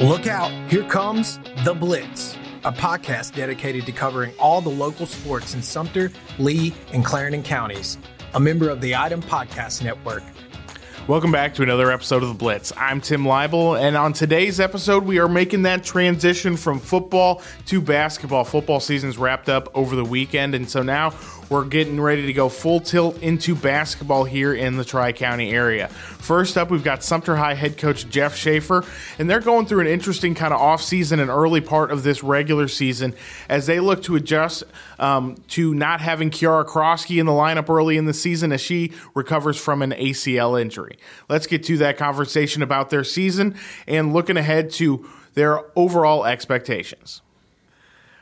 Look out, here comes The Blitz, a podcast dedicated to covering all the local sports in Sumter, Lee, and Clarendon counties. A member of the Item Podcast Network. Welcome back to another episode of The Blitz. I'm Tim Leibel, and on today's episode, we are making that transition from football to basketball. Football season's wrapped up over the weekend, and so now we're getting ready to go full tilt into basketball here in the Tri County area. First up, we've got Sumter High head coach Jeff Schaffer, and they're going through an interesting kind of off-season and early part of this regular season as they look to adjust um, to not having Kiara Croskey in the lineup early in the season as she recovers from an ACL injury. Let's get to that conversation about their season and looking ahead to their overall expectations.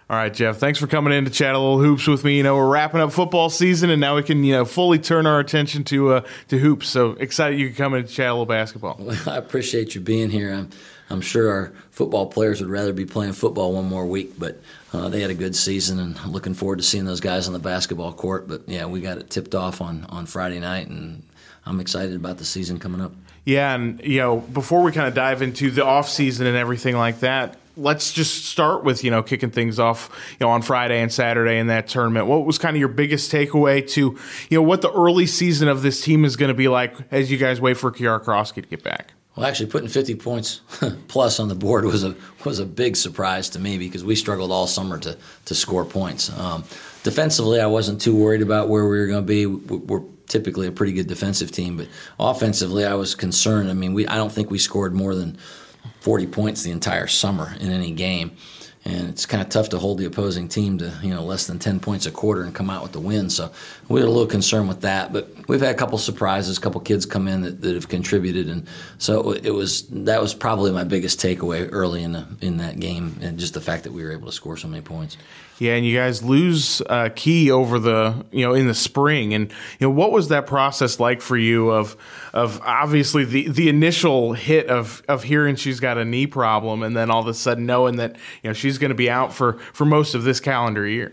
All right, Jeff. Thanks for coming in to chat a little hoops with me. You know, we're wrapping up football season, and now we can you know fully turn our attention to uh, to hoops. So excited you can come in and chat a little basketball. Well, I appreciate you being here. I'm I'm sure our football players would rather be playing football one more week, but uh, they had a good season, and looking forward to seeing those guys on the basketball court. But yeah, we got it tipped off on on Friday night, and I'm excited about the season coming up. Yeah, and you know, before we kind of dive into the off season and everything like that, let's just start with you know kicking things off you know on Friday and Saturday in that tournament. What was kind of your biggest takeaway to you know what the early season of this team is going to be like as you guys wait for Kiara Croskey to get back? Well, actually, putting 50 points plus on the board was a was a big surprise to me because we struggled all summer to to score points. Um, defensively, I wasn't too worried about where we were going to be. We're typically a pretty good defensive team, but offensively, I was concerned. I mean, we I don't think we scored more than 40 points the entire summer in any game. And it's kind of tough to hold the opposing team to you know less than 10 points a quarter and come out with the win. So we were a little concerned with that, but we've had a couple surprises, a couple kids come in that, that have contributed, and so it was that was probably my biggest takeaway early in the, in that game, and just the fact that we were able to score so many points. Yeah, and you guys lose uh, Key over the you know in the spring, and you know what was that process like for you of of obviously the the initial hit of of hearing she's got a knee problem, and then all of a sudden knowing that you know she's going to be out for for most of this calendar year.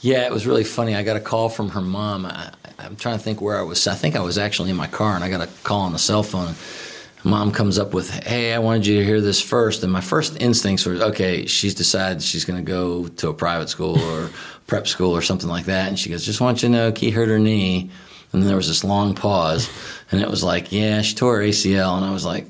Yeah, it was really funny. I got a call from her mom. I, am trying to think where I was. I think I was actually in my car, and I got a call on the cell phone mom comes up with, "Hey, I wanted you to hear this first. and my first instincts were, "Okay, she's decided she's going to go to a private school or prep school or something like that." And she goes, "Just want you to know, Key hurt her knee." And then there was this long pause, and it was like, "Yeah, she tore her ACL," and I was like,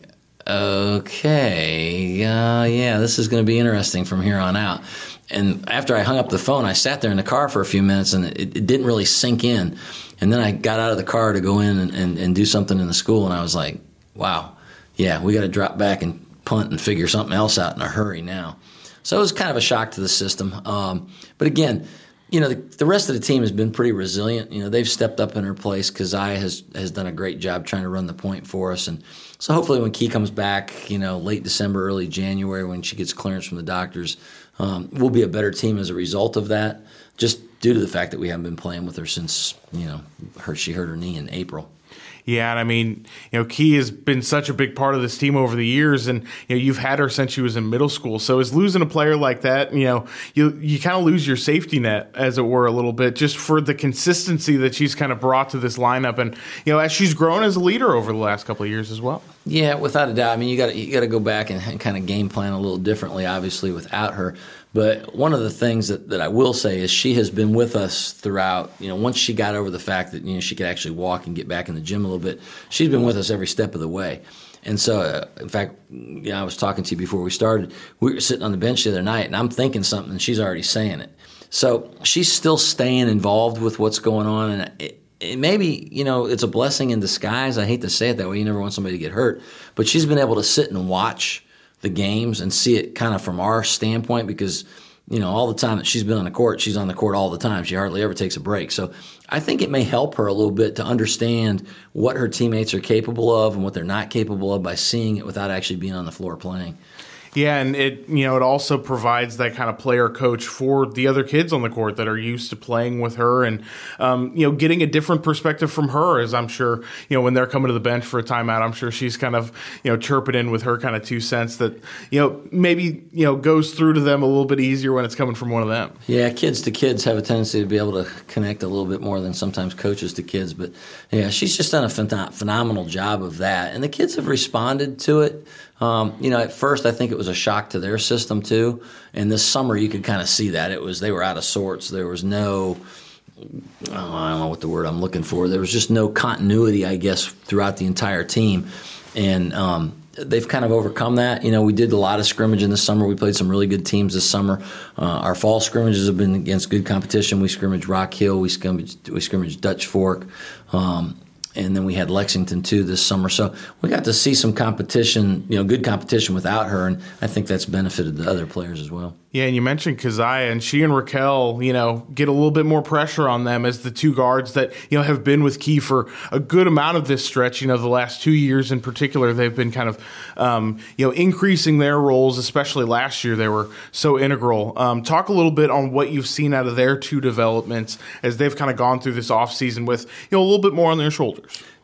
"Okay, uh, yeah, this is going to be interesting from here on out." And after I hung up the phone, I sat there in the car for a few minutes, and it, it didn't really sink in. And then I got out of the car to go in and, and, and do something in the school, and I was like, "Wow." Yeah, we got to drop back and punt and figure something else out in a hurry now. So it was kind of a shock to the system. Um, but again, you know, the, the, rest of the team has been pretty resilient. You know, they've stepped up in her place. Keziah has has done a great job trying to run the point for us, and so hopefully when Key comes back, you know, late December, early January, when she gets clearance from the doctors, um, we'll be a better team as a result of that. Just due to the fact that we haven't been playing with her since you know her she hurt her knee in April. Yeah, and I mean, you know, Key has been such a big part of this team over the years, and you know, you've had her since she was in middle school. So, is losing a player like that, you know, you you kind of lose your safety net, as it were, a little bit, just for the consistency that she's kind of brought to this lineup, and you know, as she's grown as a leader over the last couple of years as well. Yeah, without a doubt. I mean, you got you got to go back and, and kind of game plan a little differently, obviously, without her. But one of the things that, that I will say is she has been with us throughout, you know, once she got over the fact that, you know, she could actually walk and get back in the gym a little bit, she's been with us every step of the way. And so, uh, in fact, you know, I was talking to you before we started. We were sitting on the bench the other night, and I'm thinking something, and she's already saying it. So she's still staying involved with what's going on, and it, it maybe you know it's a blessing in disguise. I hate to say it that way. You never want somebody to get hurt, but she's been able to sit and watch the games and see it kind of from our standpoint because you know all the time that she's been on the court she's on the court all the time. She hardly ever takes a break. So i think it may help her a little bit to understand what her teammates are capable of and what they're not capable of by seeing it without actually being on the floor playing yeah, and it you know it also provides that kind of player coach for the other kids on the court that are used to playing with her, and um, you know getting a different perspective from her. As I'm sure you know when they're coming to the bench for a timeout, I'm sure she's kind of you know chirping in with her kind of two cents that you know maybe you know goes through to them a little bit easier when it's coming from one of them. Yeah, kids to kids have a tendency to be able to connect a little bit more than sometimes coaches to kids, but yeah, she's just done a phenomenal job of that, and the kids have responded to it. Um, you know, at first I think it was a shock to their system too. And this summer, you could kind of see that it was they were out of sorts. There was no. Oh, I don't know what the word I'm looking for. There was just no continuity, I guess, throughout the entire team, and um, they've kind of overcome that. You know, we did a lot of scrimmage in the summer. We played some really good teams this summer. Uh, our fall scrimmages have been against good competition. We scrimmaged Rock Hill. We scrimmaged, we scrimmaged Dutch Fork. Um, and then we had Lexington too this summer. So we got to see some competition, you know, good competition without her, and I think that's benefited the other players as well. Yeah, and you mentioned Keziah, and she and Raquel, you know, get a little bit more pressure on them as the two guards that you know have been with Key for a good amount of this stretch. You know, the last two years in particular, they've been kind of um, you know increasing their roles, especially last year they were so integral. Um, talk a little bit on what you've seen out of their two developments as they've kind of gone through this offseason with you know a little bit more on their shoulders.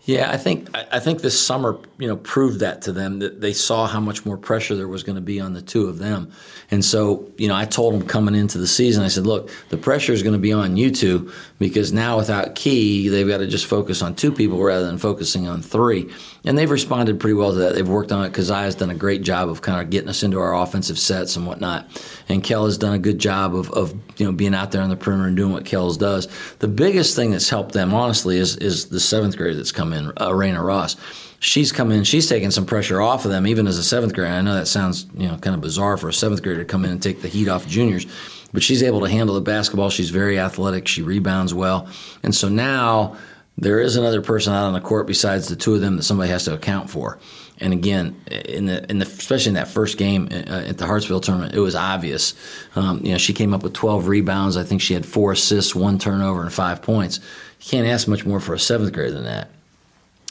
Yeah, I think I think this summer, you know, proved that to them that they saw how much more pressure there was going to be on the two of them, and so you know, I told them coming into the season, I said, look, the pressure is going to be on you two because now without Key, they've got to just focus on two people rather than focusing on three, and they've responded pretty well to that. They've worked on it. Keziah has done a great job of kind of getting us into our offensive sets and whatnot, and Kel has done a good job of, of you know being out there on the perimeter and doing what Kel's does. The biggest thing that's helped them, honestly, is is the seventh grader that's come in in, uh, Raina Ross. She's come in, she's taken some pressure off of them, even as a seventh grader. I know that sounds you know kind of bizarre for a seventh grader to come in and take the heat off juniors, but she's able to handle the basketball. She's very athletic. She rebounds well, and so now there is another person out on the court besides the two of them that somebody has to account for. And again, in the in the especially in that first game uh, at the Hartsville tournament, it was obvious. Um, you know, she came up with 12 rebounds. I think she had four assists, one turnover, and five points. You can't ask much more for a seventh grader than that.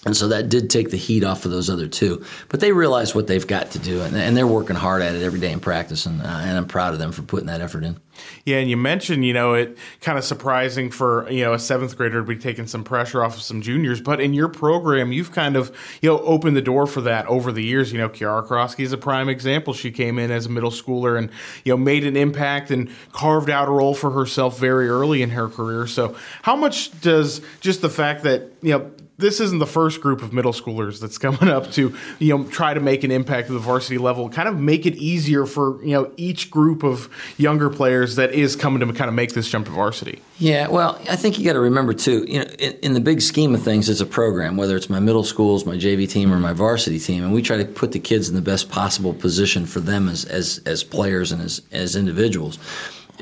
And so that did take the heat off of those other two. But they realize what they've got to do, and, they're working hard at it every day in practice, and, uh, and I'm proud of them for putting that effort in. Yeah, and you mentioned, you know, it kind of surprising for, you know, a seventh grader to be taking some pressure off of some juniors. But in your program, you've kind of, you know, opened the door for that over the years. You know, Kiara Croskey is a prime example. She came in as a middle schooler and, you know, made an impact and carved out a role for herself very early in her career. So, how much does just the fact that, you know, this isn't the first group of middle schoolers that's coming up to you know try to make an impact at the varsity level. Kind of make it easier for you know each group of younger players that is coming to kind of make this jump to varsity. Yeah well i think you got to remember too you know in, in, the big scheme of things it's a program whether it's my middle schools my jv team or my varsity team and we try to put the kids in the best possible position for them as as, as players and as, as individuals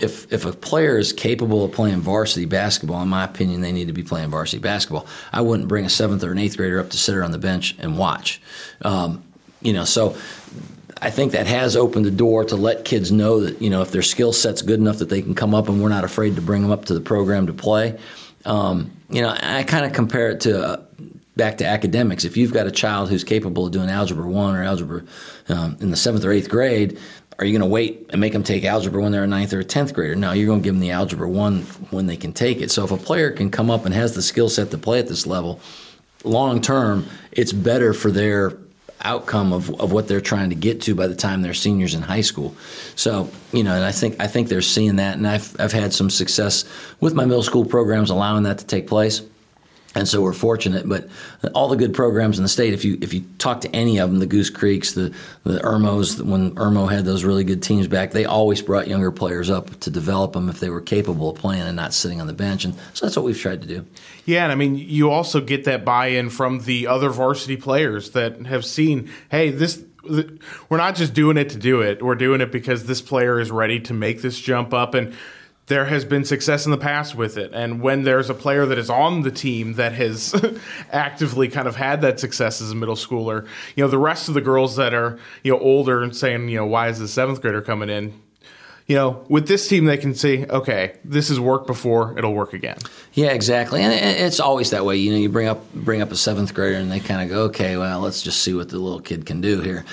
if if a player is capable of playing varsity basketball, in my opinion, they need to be playing varsity basketball. I wouldn't bring a seventh or an eighth grader up to sit on the bench and watch. Um, you know, so I think that has opened the door to let kids know that you know if their skill set's good enough that they can come up and we're not afraid to bring them up to the program to play. Um, you know, I kind of compare it to. Uh, back to academics. If you've got a child who's capable of doing algebra one or algebra um, in the seventh or eighth grade, are you going to wait and make them take algebra when they're a ninth or a tenth grader? No, you're going to give them the algebra one when they can take it. So if a player can come up and has the skill set to play at this level, long term, it's better for their outcome of, of what they're trying to get to by the time they're seniors in high school. So, you know, and I think I think they're seeing that and I've I've had some success with my middle school programs allowing that to take place and so we're fortunate. But all the good programs in the state, if you if you talk to any of them, the Goose Creeks, the the Irmos, when Irmo had those really good teams back, they always brought younger players up to develop them if they were capable of playing and not sitting on the bench. And so that's what we've tried to do. Yeah, and I mean, you also get that buy-in from the other varsity players that have seen, hey, this we're not just doing it to do it. We're doing it because this player is ready to make this jump up and there has been success in the past with it. And when there's a player that is on the team that has actively kind of had that success as a middle schooler, you know, the rest of the girls that are, you know, older and saying, you know, why is the seventh grader coming in? You know, with this team, they can see, okay, this has worked before; it'll work again. Yeah, exactly, and it's always that way. You know, you bring up bring up a seventh grader, and they kind of go, okay, well, let's just see what the little kid can do here.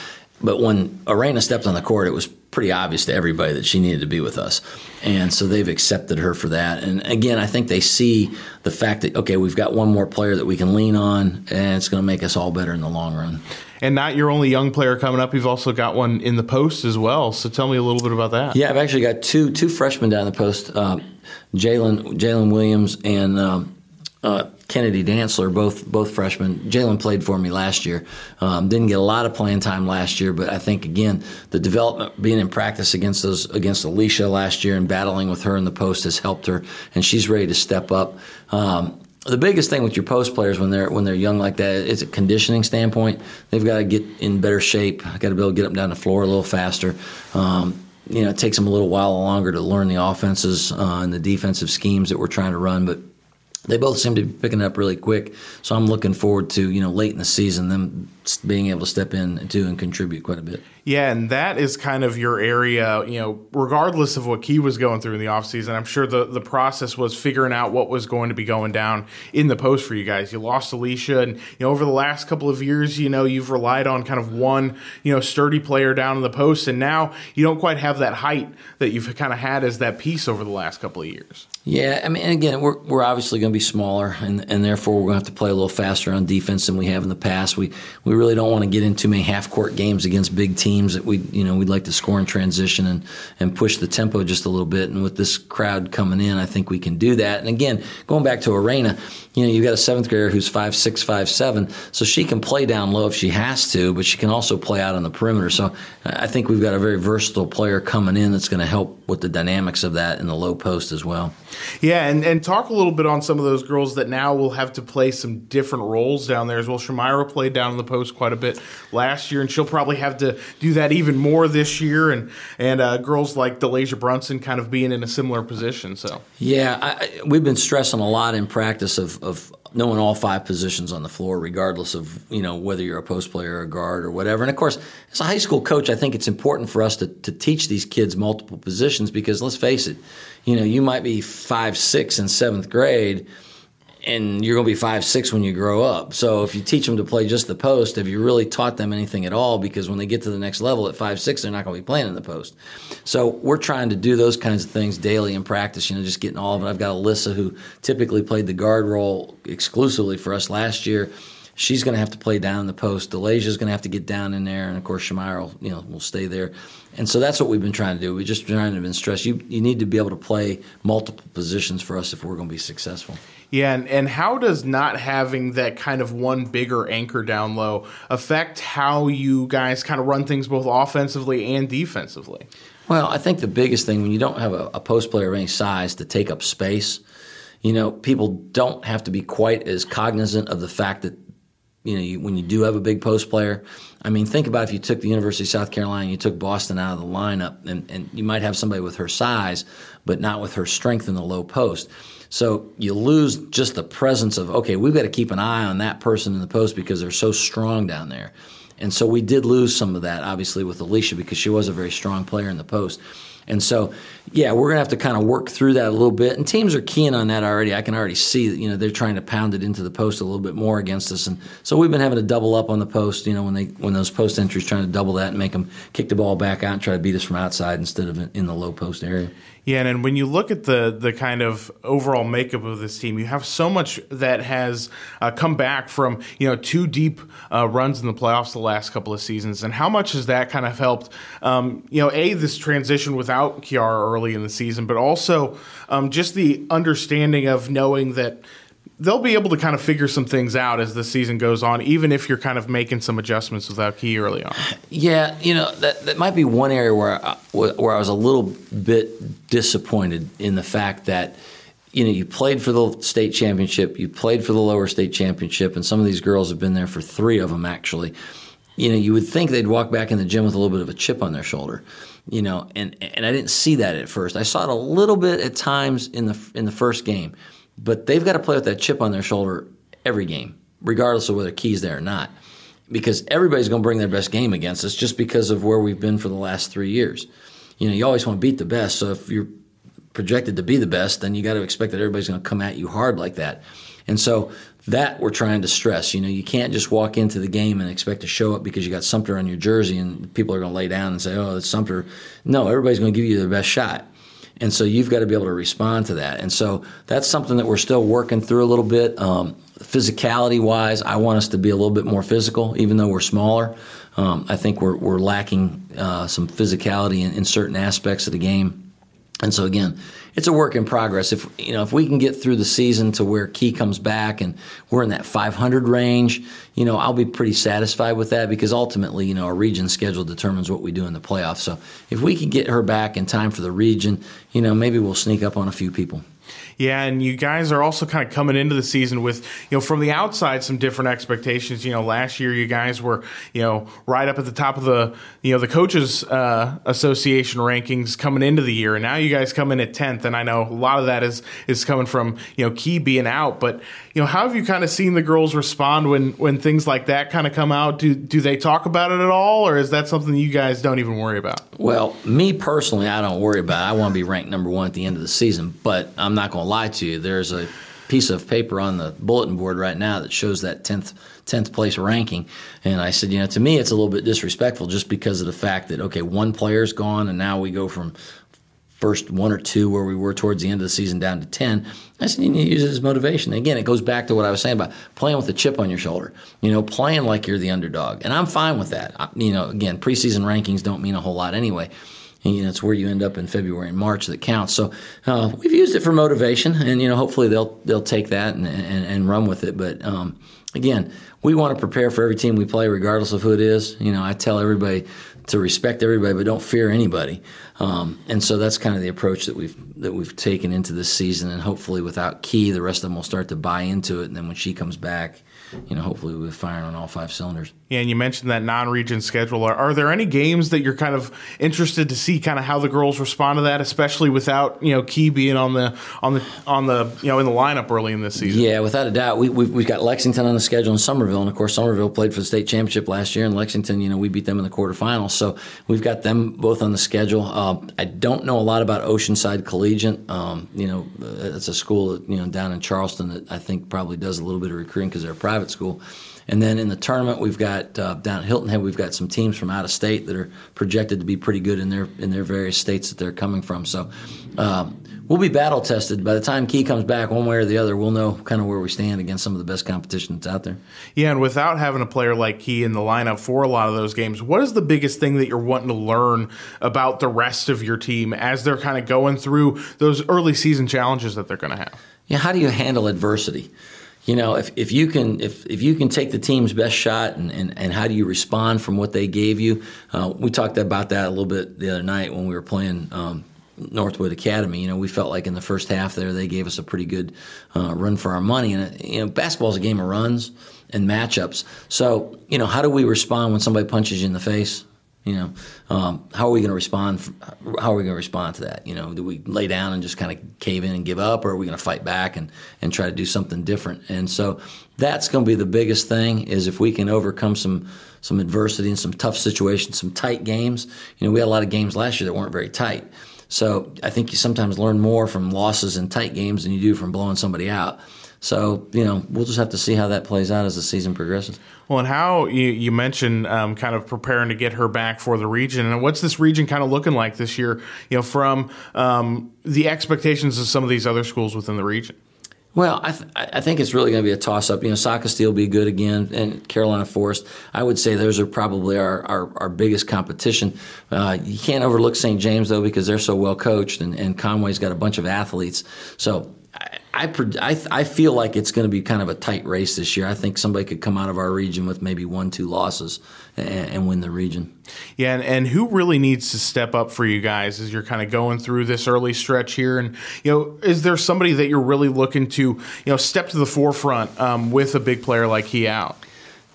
But when Arena stepped on the court, it was pretty obvious to everybody that she needed to be with us. And so they've accepted her for that. And again, I think they see the fact that, okay, we've got one more player that we can lean on, and it's going to make us all better in the long run. And not your only young player coming up, you've also got one in the post as well. So tell me a little bit about that. Yeah, I've actually got two two freshmen down the post, uh, Jalen Jalen Williams and um, uh, Kennedy Dantzler, both both freshmen. Jalen played for me last year. Um, didn't get a lot of playing time last year, but I think again the development being in practice against those against Alicia last year and battling with her in the post has helped her, and she's ready to step up. Um, the biggest thing with your post players when they're when they're young like that is a conditioning standpoint. They've got to get in better shape. Got to be able to get them down the floor a little faster. Um, you know, it takes them a little while longer to learn the offenses uh, and the defensive schemes that we're trying to run, but they both seem to be picking up really quick. So I'm looking forward to you know late in the season them being able to step in too and contribute quite a bit. Yeah, and that is kind of your area, you know, regardless of what Key was going through in the offseason, I'm sure the, the process was figuring out what was going to be going down in the post for you guys. You lost Alicia, and, you know, over the last couple of years, you know, you've relied on kind of one, you know, sturdy player down in the post, and now you don't quite have that height that you've kind of had as that piece over the last couple of years. Yeah, I mean, again, we're, we're obviously going to be smaller, and, and therefore we're going to have to play a little faster on defense than we have in the past. We we really don't want to get into many half court games against big teams that we you know we'd like to score in transition and and push the tempo just a little bit. And with this crowd coming in, I think we can do that. And again, going back to Arena, you know, you've got a seventh grader who's five six, five seven, so she can play down low if she has to, but she can also play out on the perimeter. So I think we've got a very versatile player coming in that's going to help with the dynamics of that in the low post as well. Yeah, and, and talk a little bit on some of those girls that now will have to play some different roles down there as well. Shamira played down in the post quite a bit last year, and she'll probably have to do that even more this year. And and uh, girls like Delasia Brunson kind of being in a similar position. So yeah, I, we've been stressing a lot in practice of, of knowing all five positions on the floor, regardless of you know whether you're a post player or a guard or whatever. And of course, as a high school coach, I think it's important for us to, to teach these kids multiple positions because let's face it, you know, you might be five, six in seventh grade and you're going to be five six when you grow up. So if you teach them to play just the post, have you really taught them anything at all? Because when they get to the next level at five six, they're not going to be playing in the post. So we're trying to do those kinds of things daily in practice. You know, just getting all of it. I've got Alyssa who typically played the guard role exclusively for us last year. She's going to have to play down in the post. Delasia's going to have to get down in there, and of course Shamira, you know, will stay there. And so that's what we've been trying to do. We're just trying to stress. You you need to be able to play multiple positions for us if we're going to be successful. Yeah, and, and how does not having that kind of one bigger anchor down low affect how you guys kind of run things both offensively and defensively? Well, I think the biggest thing when you don't have a, a post player of any size to take up space, you know, people don't have to be quite as cognizant of the fact that you know, you, when you do have a big post player, I mean, think about if you took the University of South Carolina, you took Boston out of the lineup, and, and you might have somebody with her size, but not with her strength in the low post. So you lose just the presence of, okay, we've got to keep an eye on that person in the post because they're so strong down there. And so we did lose some of that, obviously, with Alicia because she was a very strong player in the post. And so, yeah, we're going to have to kind of work through that a little bit. And teams are keen on that already. I can already see that, you know, they're trying to pound it into the post a little bit more against us. And so we've been having to double up on the post, you know, when they when those post entries trying to double that and make them kick the ball back out and try to beat us from outside instead of in the low post area. Yeah, and when you look at the the kind of overall makeup of this team, you have so much that has uh, come back from you know two deep uh, runs in the playoffs the last couple of seasons, and how much has that kind of helped? Um, you know, a this transition without Kiara early in the season, but also um, just the understanding of knowing that they'll be able to kind of figure some things out as the season goes on, even if you're kind of making some adjustments without Key early on. Yeah, you know that that might be one area where I, where I was a little bit disappointed in the fact that you know you played for the state championship, you played for the lower state championship, and some of these girls have been there for three of them actually. You know, you would think they'd walk back in the gym with a little bit of a chip on their shoulder you know, and and I didn't see that at first. I saw it a little bit at times in the in the first game, but they've got to play with that chip on their shoulder every game, regardless of whether Key's there or not. Because everybody's going to bring their best game against us just because of where we've been for the last three years. You know, you always want to beat the best. So if you're projected to be the best, then you got to expect that everybody's going to come at you hard like that. And so that we're trying to stress. You know, you can't just walk into the game and expect to show up because you got Sumter on your jersey and people are going to lay down and say, "Oh, it's Sumter." No, everybody's going to give you their best shot. And so you've got to be able to respond to that. And so that's something that we're still working through a little bit. Um, physicality wise, I want us to be a little bit more physical, even though we're smaller. Um, I think we're, we're lacking uh, some physicality in, in, certain aspects of the game. And so again, it's a work in progress. If you know if we can get through the season to where Key comes back and we're in that 500 range, you know I'll be pretty satisfied with that because ultimately you know our region schedule determines what we do in the playoffs. So if we can get her back in time for the region, you know maybe we'll sneak up on a few people. Yeah, and you guys are also kind of coming into the season with, you know, from the outside, some different expectations. You know, last year you guys were, you know, right up at the top of the, you know, the coaches uh, association rankings coming into the year, and now you guys come in at tenth. And I know a lot of that is is coming from you know Key being out, but you know, how have you kind of seen the girls respond when when things like that kind of come out? Do do they talk about it at all, or is that something you guys don't even worry about? Well, me personally, I don't worry about it. I want to be ranked number one at the end of the season, but I'm not going to lie to you. There's a piece of paper on the bulletin board right now that shows that 10th 10th place ranking and I said you know to me it's a little bit disrespectful just because of the fact that okay one player's gone and now we go from first one or two where we were towards the end of the season down to 10 i said you need to use it as motivation again it goes back to what i was saying about playing with a chip on your shoulder you know playing like you're the underdog and i'm fine with that I, you know again preseason rankings don't mean a whole lot anyway and, you know, it's where you end up in February and March that counts. So uh, we've used it for motivation, and you know, hopefully they'll they'll take that and, and, and run with it. But um, again, we want to prepare for every team we play, regardless of who it is. You know, I tell everybody to respect everybody, but don't fear anybody. Um, and so that's kind of the approach that we've that we've taken into this season. And hopefully, without Key, the rest of them will start to buy into it. And then when she comes back, you know, hopefully we'll be firing on all five cylinders. Yeah, and you mentioned that non-region schedule. Are, are, there any games that you're kind of interested to see, kind of how the girls respond to that, especially without you know Key being on the on the on the you know in the lineup early in this season? Yeah, without a doubt. We we've, we've got Lexington on the schedule in Summerville, and of course Summerville played for the state championship last year, and Lexington, you know, we beat them in the quarterfinals. So we've got them both on the schedule. Uh, I don't know a lot about Oceanside Collegiate. Um, you know, it's a school that, you know down in Charleston that I think probably does a little bit of recruiting because they're a private school. And then in the tournament, we've got uh, down at Hilton Head, we've got some teams from out of state that are projected to be pretty good in their in their various states that they're coming from. So um, we'll be battle tested. By the time Key comes back, one way or the other, we'll know kind of where we stand against some of the best competition that's out there. Yeah, and without having a player like Key in the lineup for a lot of those games, what is the biggest thing that you're wanting to learn about the rest of your team as they're kind of going through those early season challenges that they're going to have? Yeah, how do you handle adversity? You know, if, if you can if, if you can take the team's best shot and, and, and how do you respond from what they gave you? Uh, we talked about that a little bit the other night when we were playing um, Northwood Academy. You know, we felt like in the first half there they gave us a pretty good uh, run for our money. And you know, basketball is a game of runs and matchups. So you know, how do we respond when somebody punches you in the face? You know, um, how are we going to respond? How are we going to respond to that? You know, do we lay down and just kind of cave in and give up, or are we going to fight back and, and try to do something different? And so that's going to be the biggest thing is if we can overcome some some adversity and some tough situations, some tight games. You know, we had a lot of games last year that weren't very tight. So I think you sometimes learn more from losses in tight games than you do from blowing somebody out. So, you know, we'll just have to see how that plays out as the season progresses. Well, and how you, you mentioned um, kind of preparing to get her back for the region, and what's this region kind of looking like this year? You know, from um, the expectations of some of these other schools within the region. Well, I, th- I think it's really going to be a toss up. You know, Socastee will be good again, and Carolina Forest. I would say those are probably our, our, our biggest competition. Uh, you can't overlook St. James, though, because they're so well coached, and, and Conway's got a bunch of athletes. So I, I, I feel like it's going to be kind of a tight race this year. I think somebody could come out of our region with maybe one, two losses and, and win the region. Yeah, and, and, who really needs to step up for you guys as you're kind of going through this early stretch here? And you know, is there somebody that you're really looking to you know step to the forefront um, with a big player like he out?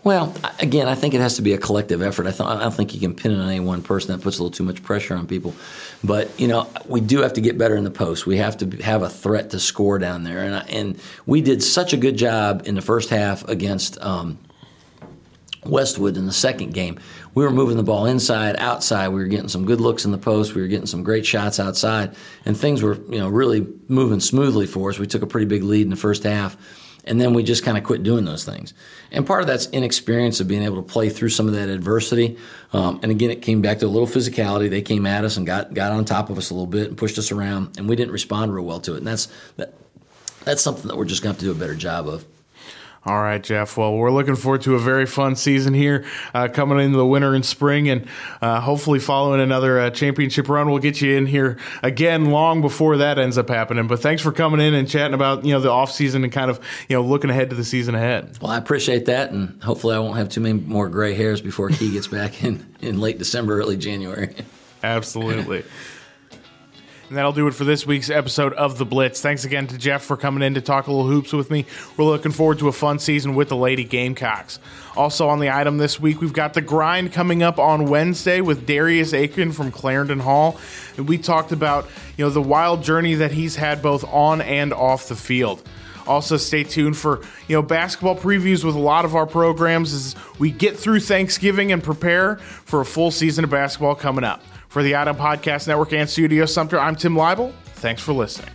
Well, again, I think it has to be a collective effort. I, th- I don't think you can pin it on any one person. That puts a little too much pressure on people. But you know, we do have to get better in the post. We have to have a threat to score down there, and and we did such a good job in the first half against. Um, Westwood in the second game. We were moving the ball inside, outside. We were getting some good looks in the post. We were getting some great shots outside, and things were, you know, really moving smoothly for us. We took a pretty big lead in the first half and then we just kind of quit doing those things. And part of that's inexperience of being able to play through some of that adversity. Um, and again, it came back to a little physicality. They came at us and got got on top of us a little bit and pushed us around, and we didn't respond real well to it. And that's that, that's something that we're just going to have to do a better job of. All right, Jeff. Well, we're looking forward to a very fun season here uh, coming into the winter and spring, and uh, hopefully following another uh, championship run. We'll get you in here again long before that ends up happening. But thanks for coming in and chatting about you know the off season and kind of you know looking ahead to the season ahead. Well, I appreciate that, and hopefully I won't have too many more gray hairs before he gets back in in late December, early January. Absolutely. And that'll do it for this week's episode of The Blitz. Thanks again to Jeff for coming in to talk a little hoops with me. We're looking forward to a fun season with the Lady Gamecocks. Also on the item this week, we've got the grind coming up on Wednesday with Darius Aiken from Clarendon Hall. And we talked about, you know, the wild journey that he's had both on and off the field. Also, stay tuned for you know basketball previews with a lot of our programs as we get through Thanksgiving and prepare for a full season of basketball coming up. For the Item Podcast Network and Studio Sumter, I'm Tim Leibel. Thanks for listening.